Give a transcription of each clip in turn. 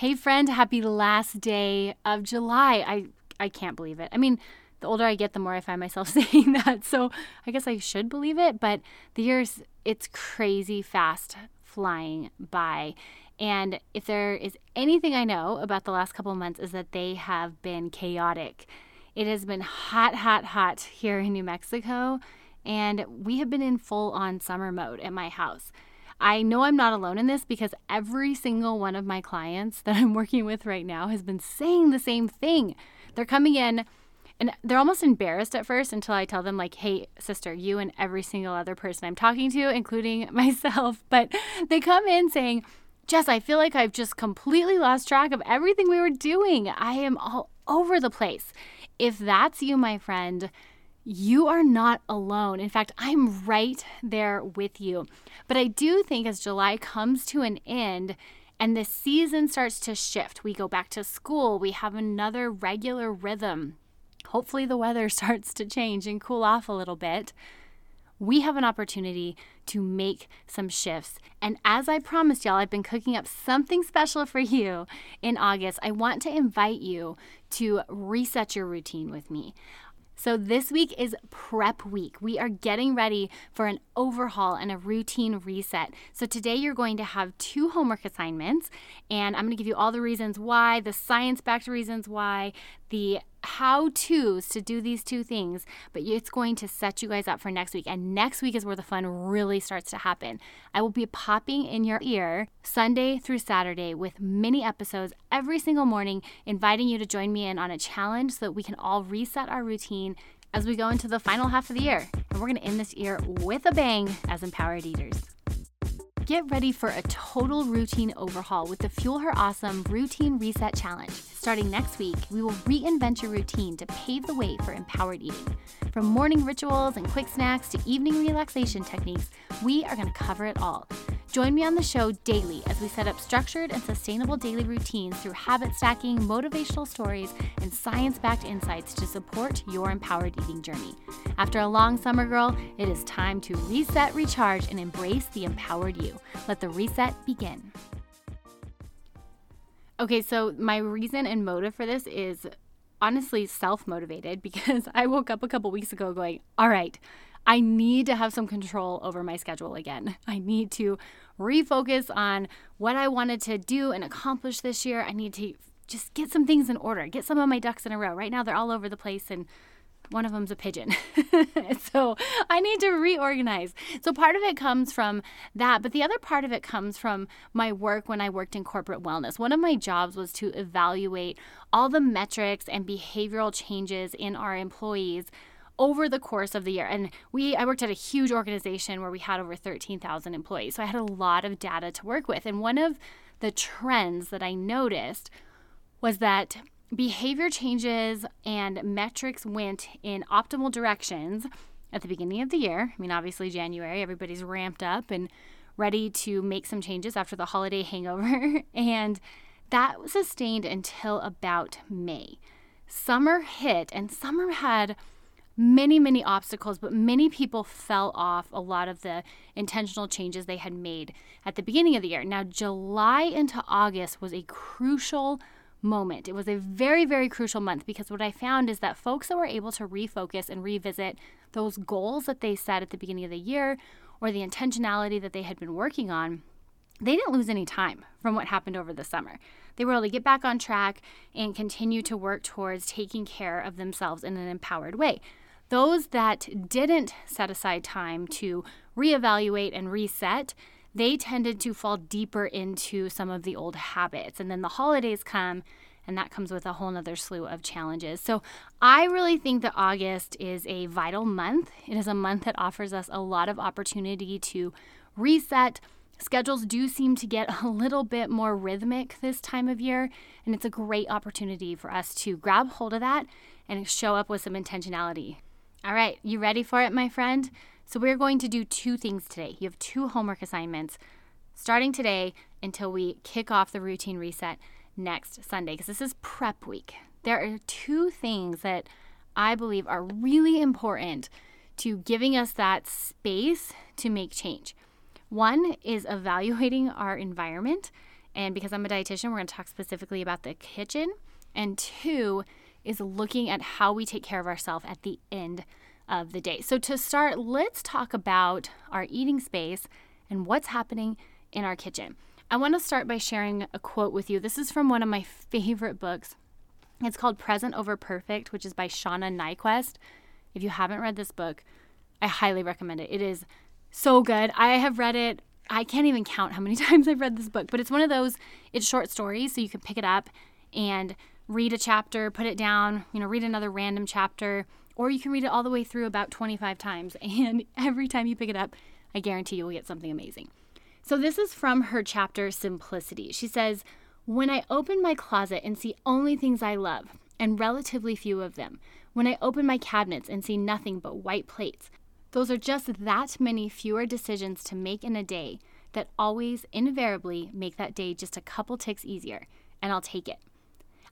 Hey, friend, happy last day of July. I, I can't believe it. I mean, the older I get, the more I find myself saying that. So I guess I should believe it, but the years, it's crazy fast flying by. And if there is anything I know about the last couple months, is that they have been chaotic. It has been hot, hot, hot here in New Mexico, and we have been in full on summer mode at my house. I know I'm not alone in this because every single one of my clients that I'm working with right now has been saying the same thing. They're coming in and they're almost embarrassed at first until I tell them, like, hey, sister, you and every single other person I'm talking to, including myself, but they come in saying, Jess, I feel like I've just completely lost track of everything we were doing. I am all over the place. If that's you, my friend, you are not alone. In fact, I'm right there with you. But I do think as July comes to an end and the season starts to shift, we go back to school, we have another regular rhythm. Hopefully, the weather starts to change and cool off a little bit. We have an opportunity to make some shifts. And as I promised y'all, I've been cooking up something special for you in August. I want to invite you to reset your routine with me. So, this week is prep week. We are getting ready for an overhaul and a routine reset. So, today you're going to have two homework assignments, and I'm going to give you all the reasons why, the science backed reasons why, the how to's to do these two things, but it's going to set you guys up for next week. And next week is where the fun really starts to happen. I will be popping in your ear Sunday through Saturday with mini episodes every single morning, inviting you to join me in on a challenge so that we can all reset our routine as we go into the final half of the year. And we're going to end this year with a bang as empowered eaters. Get ready for a total routine overhaul with the Fuel Her Awesome Routine Reset Challenge. Starting next week, we will reinvent your routine to pave the way for empowered eating. From morning rituals and quick snacks to evening relaxation techniques, we are going to cover it all. Join me on the show daily as we set up structured and sustainable daily routines through habit stacking, motivational stories, and science backed insights to support your empowered eating journey. After a long summer, girl, it is time to reset, recharge, and embrace the empowered you. Let the reset begin. Okay, so my reason and motive for this is honestly self motivated because I woke up a couple weeks ago going, all right, I need to have some control over my schedule again. I need to refocus on what I wanted to do and accomplish this year. I need to just get some things in order, get some of my ducks in a row. Right now, they're all over the place and one of them's a pigeon. so I need to reorganize. So part of it comes from that, but the other part of it comes from my work when I worked in corporate wellness. One of my jobs was to evaluate all the metrics and behavioral changes in our employees over the course of the year. And we I worked at a huge organization where we had over 13,000 employees. So I had a lot of data to work with. And one of the trends that I noticed was that behavior changes and metrics went in optimal directions at the beginning of the year. I mean, obviously January, everybody's ramped up and ready to make some changes after the holiday hangover. and that was sustained until about May. Summer hit, and summer had many, many obstacles, but many people fell off a lot of the intentional changes they had made at the beginning of the year. Now, July into August was a crucial moment. It was a very, very crucial month because what I found is that folks that were able to refocus and revisit those goals that they set at the beginning of the year or the intentionality that they had been working on, they didn't lose any time from what happened over the summer. They were able to get back on track and continue to work towards taking care of themselves in an empowered way. Those that didn't set aside time to reevaluate and reset, they tended to fall deeper into some of the old habits. And then the holidays come, and that comes with a whole nother slew of challenges. So I really think that August is a vital month. It is a month that offers us a lot of opportunity to reset. Schedules do seem to get a little bit more rhythmic this time of year, and it's a great opportunity for us to grab hold of that and show up with some intentionality. All right, you ready for it, my friend? So, we're going to do two things today. You have two homework assignments starting today until we kick off the routine reset next Sunday, because this is prep week. There are two things that I believe are really important to giving us that space to make change. One is evaluating our environment And because I'm a dietitian, we're going to talk specifically about the kitchen. And two is looking at how we take care of ourselves at the end of the day. So, to start, let's talk about our eating space and what's happening in our kitchen. I want to start by sharing a quote with you. This is from one of my favorite books. It's called Present Over Perfect, which is by Shauna Niequist. If you haven't read this book, I highly recommend it. It is so good. I have read it. I can't even count how many times I've read this book, but it's one of those, it's short stories, so you can pick it up and read a chapter, put it down, you know, read another random chapter, or you can read it all the way through about 25 times. And every time you pick it up, I guarantee you will get something amazing. So, this is from her chapter Simplicity. She says, When I open my closet and see only things I love, and relatively few of them, when I open my cabinets and see nothing but white plates, those are just that many fewer decisions to make in a day that always invariably make that day just a couple ticks easier, and I'll take it.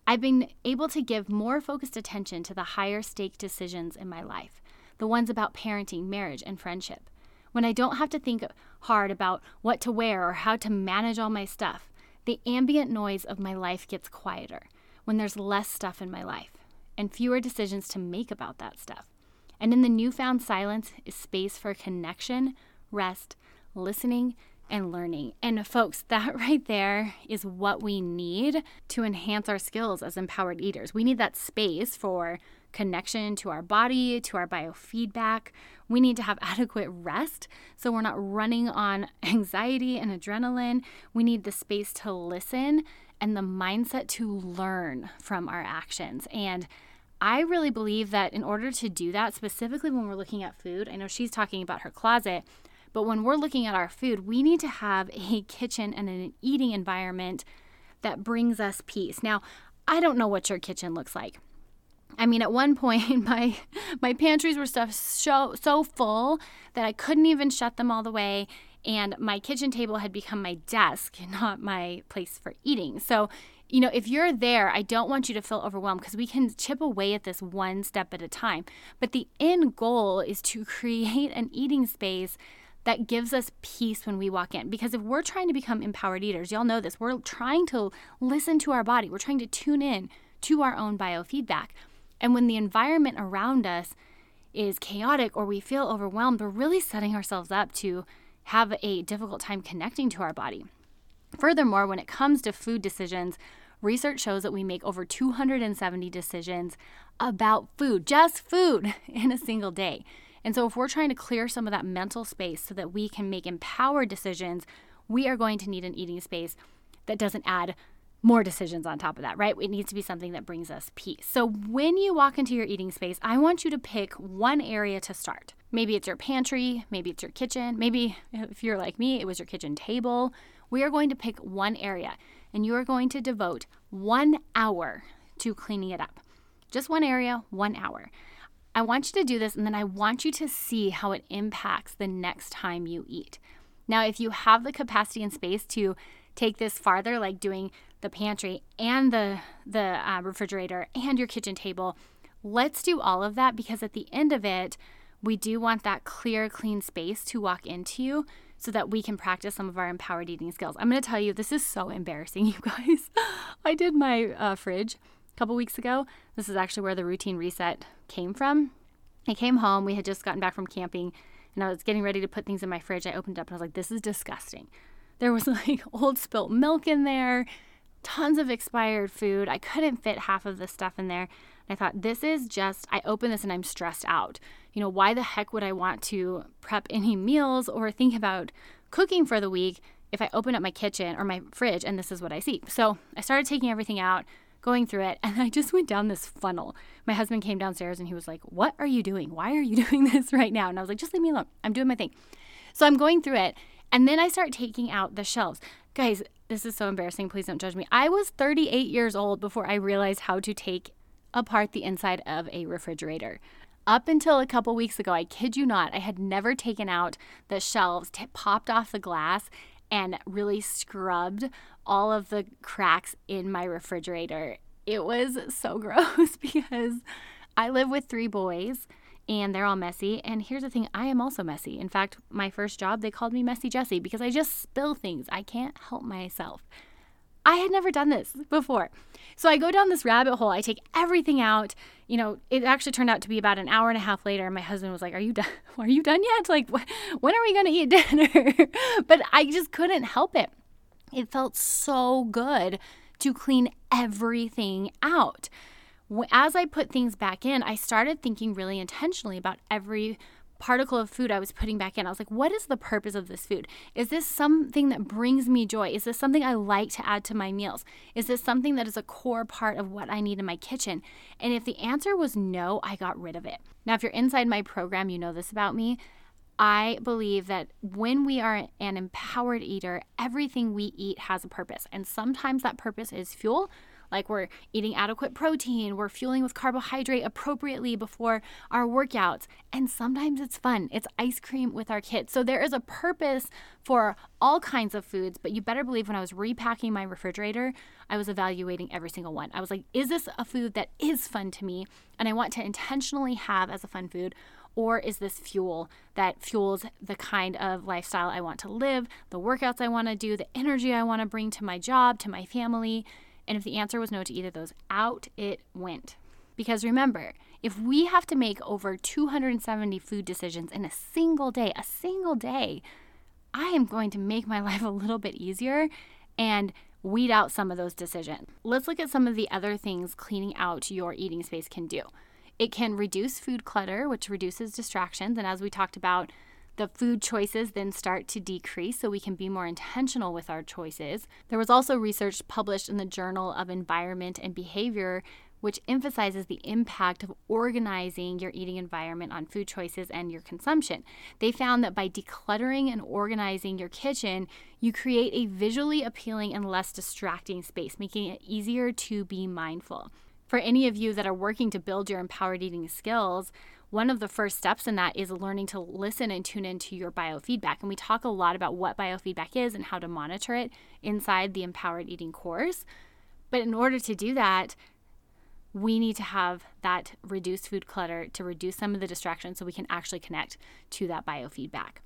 I've been able to give more focused attention to the higher stake decisions in my life, the ones about parenting, marriage, and friendship. When I don't have to think hard about what to wear or how to manage all my stuff, the ambient noise of my life gets quieter when there's less stuff in my life and fewer decisions to make about that stuff. And in the newfound silence is space for connection, rest, listening, and learning. And folks, that right there is what we need to enhance our skills as empowered eaters. We need that space for connection to our body, to our biofeedback. We need to have adequate rest so we're not running on anxiety and adrenaline. We need the space to listen and the mindset to learn from our actions. And I really believe that in order to do that, specifically when we're looking at food, I know she's talking about her closet, but when we're looking at our food, we need to have a kitchen and an eating environment that brings us peace. Now, I don't know what your kitchen looks like. I mean, at one point, my my pantries were stuffed so so full that I couldn't even shut them all the way, and my kitchen table had become my desk, not my place for eating. So, you know, if you're there, I don't want you to feel overwhelmed because we can chip away at this one step at a time. But the end goal is to create an eating space that gives us peace when we walk in. Because if we're trying to become empowered eaters, y'all know this, we're trying to listen to our body, we're trying to tune in to our own biofeedback. And when the environment around us is chaotic or we feel overwhelmed, we're really setting ourselves up to have a difficult time connecting to our body. Furthermore, when it comes to food decisions, research shows that we make over 270 decisions about food, just food, in a single day. And so, if we're trying to clear some of that mental space so that we can make empowered decisions, we are going to need an eating space that doesn't add more decisions on top of that, right? It needs to be something that brings us peace. So, when you walk into your eating space, I want you to pick one area to start. Maybe it's your pantry, maybe it's your kitchen, maybe if you're like me, it was your kitchen table. We are going to pick one area and you are going to devote one hour to cleaning it up. Just one area, one hour. I want you to do this and then I want you to see how it impacts the next time you eat. Now, if you have the capacity and space to take this farther, like doing the pantry and the the uh, refrigerator and your kitchen table, let's do all of that because at the end of it, we do want that clear, clean space to walk into so that we can practice some of our empowered eating skills. I'm going to tell you, this is so embarrassing, you guys. I did my uh, fridge couple weeks ago. This is actually where the routine reset came from. I came home, we had just gotten back from camping, and I was getting ready to put things in my fridge. I opened up and I was like, this is disgusting. There was like old spilt milk in there, tons of expired food. I couldn't fit half of the stuff in there. I thought, this is just, I open this and I'm stressed out. You know, why the heck would I want to prep any meals or think about cooking for the week if I open up my kitchen or my fridge and this is what I see? So I started taking everything out, going through it, and I just went down this funnel. My husband came downstairs and he was like, What are you doing? Why are you doing this right now? And I was like, Just leave me alone. I'm doing my thing. So I'm going through it. And then I start taking out the shelves. Guys, this is so embarrassing. Please don't judge me. I was 38 years old before I realized how to take apart the inside of a refrigerator. Up until a couple weeks ago, I kid you not, I had never taken out the shelves, t- popped off the glass, and really scrubbed all of the cracks in my refrigerator. It was so gross because I live with three boys and they're all messy. And here's the thing I am also messy. In fact, my first job, they called me Messy Jessie because I just spill things. I can't help myself. I had never done this before. So I go down this rabbit hole. I take everything out. You know, it actually turned out to be about an hour and a half later. My husband was like, "Are you done? Are you done yet? Like, wh- when are we going to eat dinner?" but I just couldn't help it. It felt so good to clean everything out. As I put things back in, I started thinking really intentionally about every particle of food I was putting back in. I was like, what is the purpose of this food? Is this something that brings me joy? Is this something I like to add to my meals? Is this something that is a core part of what I need in my kitchen? And if the answer was no, I got rid of it. Now, if you're inside my program, you know this about me. I believe that when we are an empowered eater, everything we eat has a purpose. And sometimes that purpose is fuel, like we're eating adequate protein, we're fueling with carbohydrate appropriately before our workouts. And sometimes it's fun. It's ice cream with our kids. So there is a purpose for all kinds of foods, but you better believe when I was repacking my refrigerator, I was evaluating every single one. I was like, is this a food that is fun to me and I want to intentionally have as a fun food? Or is this fuel that fuels the kind of lifestyle I want to live, the workouts I want to do, the energy I want to bring to my job, to my family? And if the answer was no to either of those, out it went. Because remember, if we have to make over 270 food decisions in a single day, a single day, I am going to make my life a little bit easier and weed out some of those decisions. Let's look at some of the other things cleaning out your eating space can do. It can reduce food clutter, which reduces distractions. And as we talked about, the food choices then start to decrease so we can be more intentional with our choices. There was also research published in the Journal of Environment and Behavior which emphasizes the impact of organizing your eating environment on food choices and your consumption. They found that by decluttering and organizing your kitchen, you create a visually appealing and less distracting space, making it easier to be mindful. For any of you that are working to build your empowered eating skills, one of the first steps in that is learning to listen and tune into your biofeedback. And we talk a lot about what biofeedback is and how to monitor it inside the Empowered Eating course. But in order to do that, we need to have that reduced food clutter to reduce some of the distractions so we can actually connect to that biofeedback.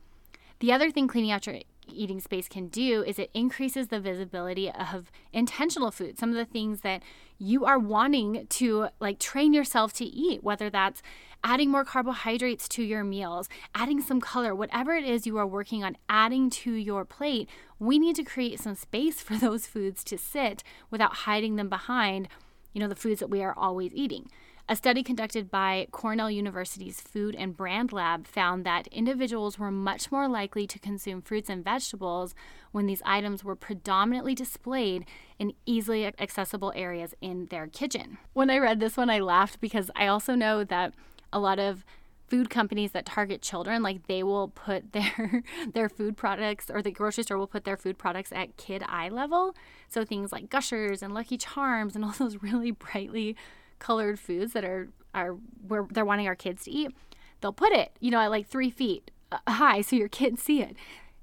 The other thing cleaning out your eating space can do is it increases the visibility of intentional food, some of the things that you are wanting to like train yourself to eat, whether that's adding more carbohydrates to your meals, adding some color, whatever it is you are working on adding to your plate, we need to create some space for those foods to sit without hiding them behind, you know, the foods that we are always eating. A study conducted by Cornell University's Food and Brand Lab found that individuals were much more likely to consume fruits and vegetables when these items were predominantly displayed in easily accessible areas in their kitchen. When I read this one, I laughed because I also know that a lot of food companies that target children like they will put their their food products or the grocery store will put their food products at kid eye level so things like gushers and lucky charms and all those really brightly colored foods that are are where they're wanting our kids to eat they'll put it you know at like three feet uh, high so your kids see it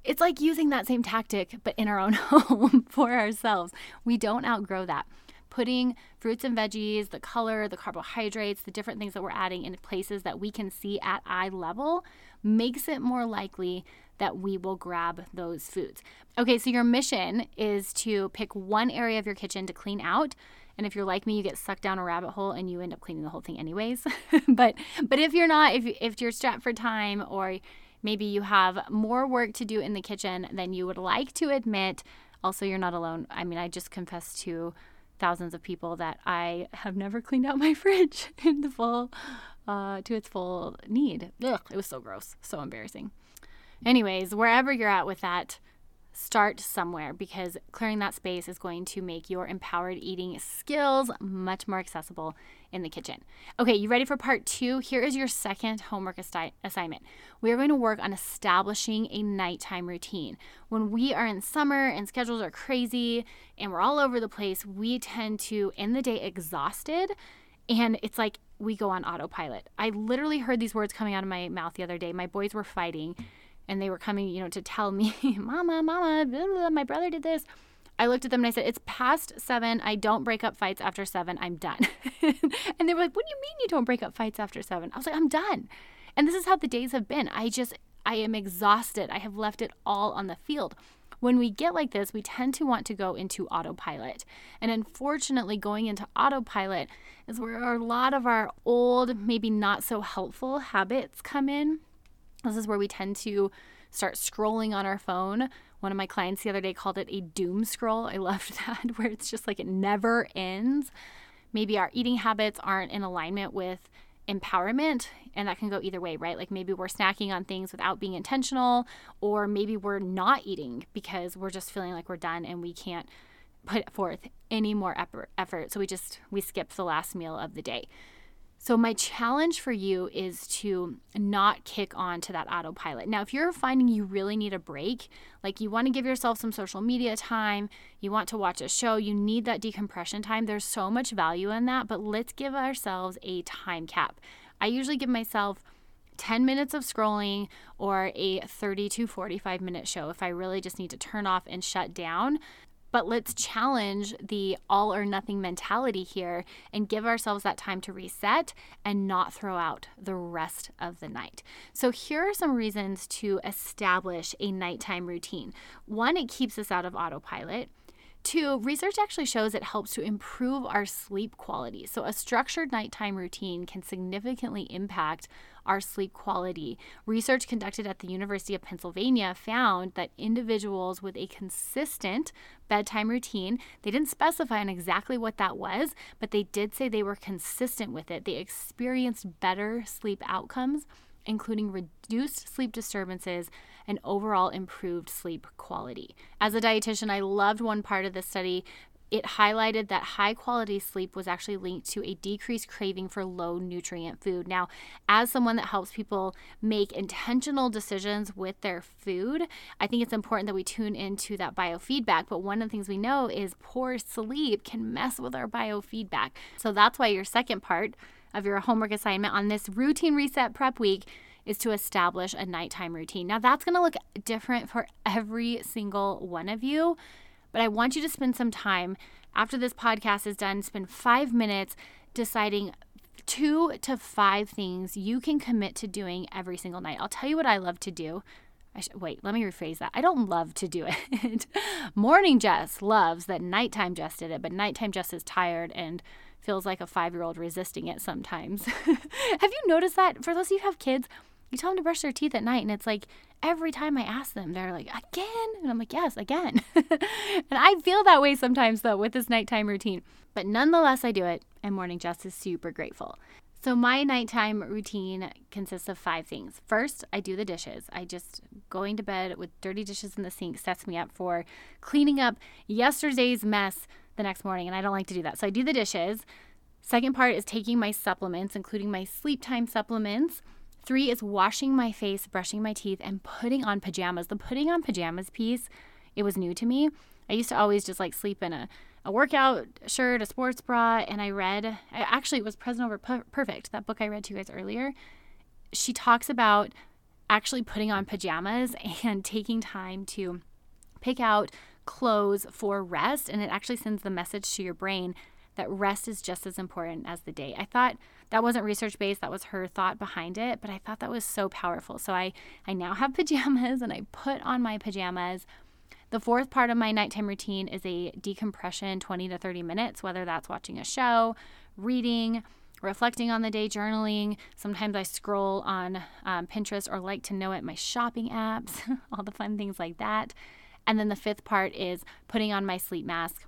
it's like using that same tactic but in our own home for ourselves we don't outgrow that putting fruits and veggies, the color, the carbohydrates, the different things that we're adding in places that we can see at eye level makes it more likely that we will grab those foods. Okay, so your mission is to pick one area of your kitchen to clean out. And if you're like me, you get sucked down a rabbit hole and you end up cleaning the whole thing anyways. but but if you're not, if if you're strapped for time or maybe you have more work to do in the kitchen than you would like to admit, also you're not alone. I mean, I just confessed to thousands of people that I have never cleaned out my fridge in the full uh, to its full need. Ugh, it was so gross, so embarrassing. Anyways, wherever you're at with that, start somewhere because clearing that space is going to make your empowered eating skills much more accessible in the kitchen. Okay, you ready for part two? Here is your second homework assi- assignment. We are going to work on establishing a nighttime routine. When we are in summer and schedules are crazy and we're all over the place, we tend to end the day exhausted and it's like we go on autopilot. I literally heard these words coming out of my mouth the other day. My boys were fighting and they were coming, you know, to tell me, Mama, Mama, blah, blah, my brother did this. I looked at them and I said, It's past seven. I don't break up fights after seven. I'm done. and they were like, What do you mean you don't break up fights after seven? I was like, I'm done. And this is how the days have been. I just, I am exhausted. I have left it all on the field. when we get like this, we tend to want to go into autopilot. And unfortunately, going into autopilot is where a lot of our old, maybe not so helpful habits come in. This is where we tend to start scrolling on our phone. One of my clients the other day called it a doom scroll. I loved that, where it's just like it never ends. Maybe our eating habits aren't in alignment with empowerment and that can go either way right like maybe we're snacking on things without being intentional or maybe we're not eating because we're just feeling like we're done and we can't put forth any more effort so we just we skip the last meal of the day so, my challenge for you is to not kick on to that autopilot. Now, if you're finding you really need a break, like you want to give yourself some social media time, you want to watch a show, you need that decompression time, there's so much value in that, but let's give ourselves a time cap. I usually give myself 10 minutes of scrolling or a 30 to 45 minute show if I really just need to turn off and shut down. But let's challenge the all or nothing mentality here and give ourselves that time to reset and not throw out the rest of the night. So, here are some reasons to establish a nighttime routine. One, it keeps us out of autopilot. Two, research actually shows it helps to improve our sleep quality. So, a structured nighttime routine can significantly impact our sleep quality. Research conducted at the University of Pennsylvania found that individuals with a consistent bedtime routine, they didn't specify on exactly what that was, but they did say they were consistent with it. They experienced better sleep outcomes including reduced sleep disturbances and overall improved sleep quality. As a dietitian, I loved one part of the study. It highlighted that high quality sleep was actually linked to a decreased craving for low nutrient food. Now, as someone that helps people make intentional decisions with their food, I think it's important that we tune into that biofeedback. But one of the things we know is poor sleep can mess with our biofeedback. So that's why your second part of your homework assignment on this routine reset prep week is to establish a nighttime routine. Now, that's going to look different for every single one of you, but I want you to spend some time after this podcast is done, spend five minutes deciding two to five things you can commit to doing every single night. I'll tell you what I love to do. I sh- wait, let me rephrase that. I don't love to do it. Morning Jess loves that nighttime Jess did it, but nighttime Jess is tired and feels like a five year old resisting it sometimes. have you noticed that? For those of you who have kids, you tell them to brush their teeth at night, and it's like every time I ask them, they're like, again? And I'm like, yes, again. and I feel that way sometimes, though, with this nighttime routine. But nonetheless, I do it, and Morning Jess is super grateful. So, my nighttime routine consists of five things. First, I do the dishes. I just going to bed with dirty dishes in the sink sets me up for cleaning up yesterday's mess the next morning, and I don't like to do that. So I do the dishes. Second part is taking my supplements, including my sleep time supplements. Three is washing my face, brushing my teeth, and putting on pajamas. The putting on pajamas piece, it was new to me. I used to always just like sleep in a, a workout shirt, a sports bra, and I read, actually, it was Present Over Perfect, that book I read to you guys earlier. She talks about actually putting on pajamas and taking time to pick out clothes for rest, and it actually sends the message to your brain that rest is just as important as the day. I thought that wasn't research based, that was her thought behind it, but I thought that was so powerful. So I, I now have pajamas and I put on my pajamas. The fourth part of my nighttime routine is a decompression 20 to 30 minutes, whether that's watching a show, reading, reflecting on the day, journaling. Sometimes I scroll on um, Pinterest or like to know it, my shopping apps, all the fun things like that. And then the fifth part is putting on my sleep mask.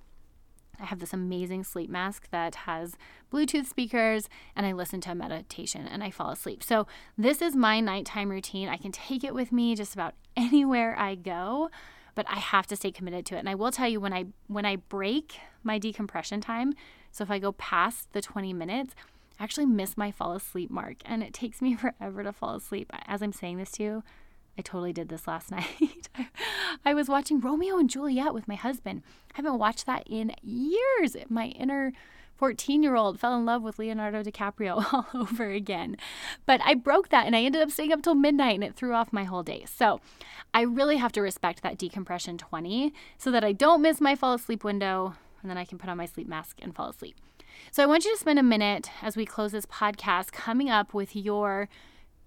I have this amazing sleep mask that has Bluetooth speakers, and I listen to a meditation and I fall asleep. So, this is my nighttime routine. I can take it with me just about anywhere I go, but I have to stay committed to it. And I will tell you when I when I break my decompression time, so if I go past the 20 minutes, I actually miss my fall asleep mark and it takes me forever to fall asleep. As I'm saying this to you, I totally did this last night. I was watching Romeo and Juliet with my husband. I haven't watched that in years. My inner 14 year old fell in love with Leonardo DiCaprio all over again. But I broke that and I ended up staying up till midnight and it threw off my whole day. So I really have to respect that decompression 20 so that I don't miss my fall asleep window and then I can put on my sleep mask and fall asleep. So I want you to spend a minute as we close this podcast coming up with your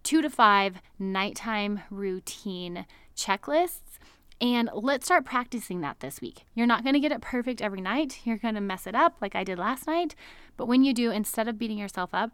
two to five nighttime routine checklists And let's start practicing that this week. You're not to get it perfect every night. You're to mess it up like I did last night. But when you do, instead of beating yourself up,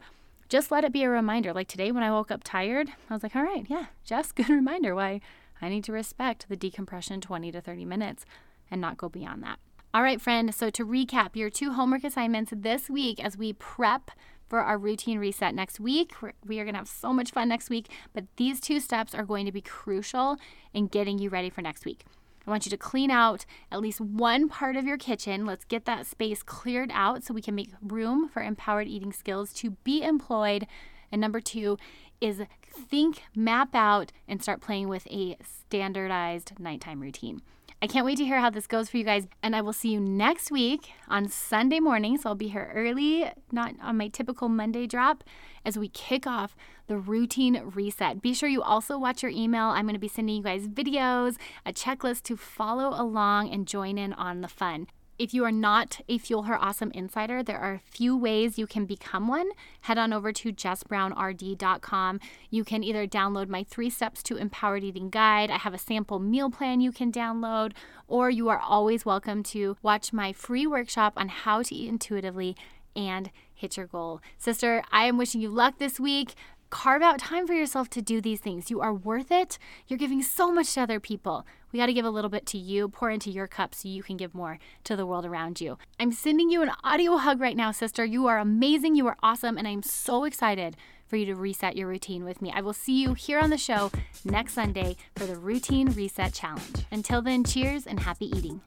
just let it be a reminder. Like today when I woke up tired, I was like, all right, yeah, just good reminder why I need to respect the decompression 20 to 30 minutes and not go beyond that. All right, friend. So to recap, your two homework assignments this week as we prep for our routine reset next week. We're, we are going to have so much fun next week, but these two steps are going to be crucial in getting you ready for next week. I want you to clean out at least one part of your kitchen. Let's get that space cleared out so we can make room for empowered eating skills to be employed. And number two is think, map out, and start playing with a standardized nighttime routine. I can't wait to hear how this goes for you guys. And I will see you next week on Sunday morning. So I'll be here early, not on my typical Monday drop, as we kick off the routine reset. Be sure you also watch your email. I'm going to be sending you guys videos, a checklist to follow along and join in on the fun. If you are not a Fuel Her Awesome Insider, there are a few ways you can become one. Head on over to jessbrownrd.com. You can either download my three steps to empowered eating guide. I have a sample meal plan you can download, or you are always welcome to watch my free workshop on how to eat intuitively and hit your goal. Sister, I am wishing you luck this week. Carve out time for yourself to do these things. You are worth it. You're giving so much to other people. We got to give a little bit to you, pour into your cup so you can give more to the world around you. I'm sending you an audio hug right now, sister. You are amazing. You are awesome. And I'm so excited for you to reset your routine with me. I will see you here on the show next Sunday for the Routine Reset Challenge. Until then, cheers and happy eating.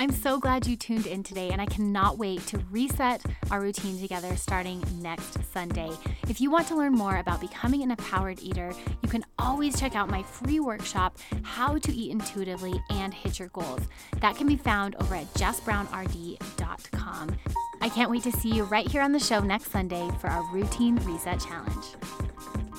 I'm so glad you tuned in today, and I cannot wait to reset our routine together starting next Sunday. If you want to learn more about becoming an empowered eater, you can always check out my free workshop, How to Eat Intuitively and Hit Your Goals. That can be found over at jessbrownrd.com. I can't wait to see you right here on the show next Sunday for our Routine Reset Challenge.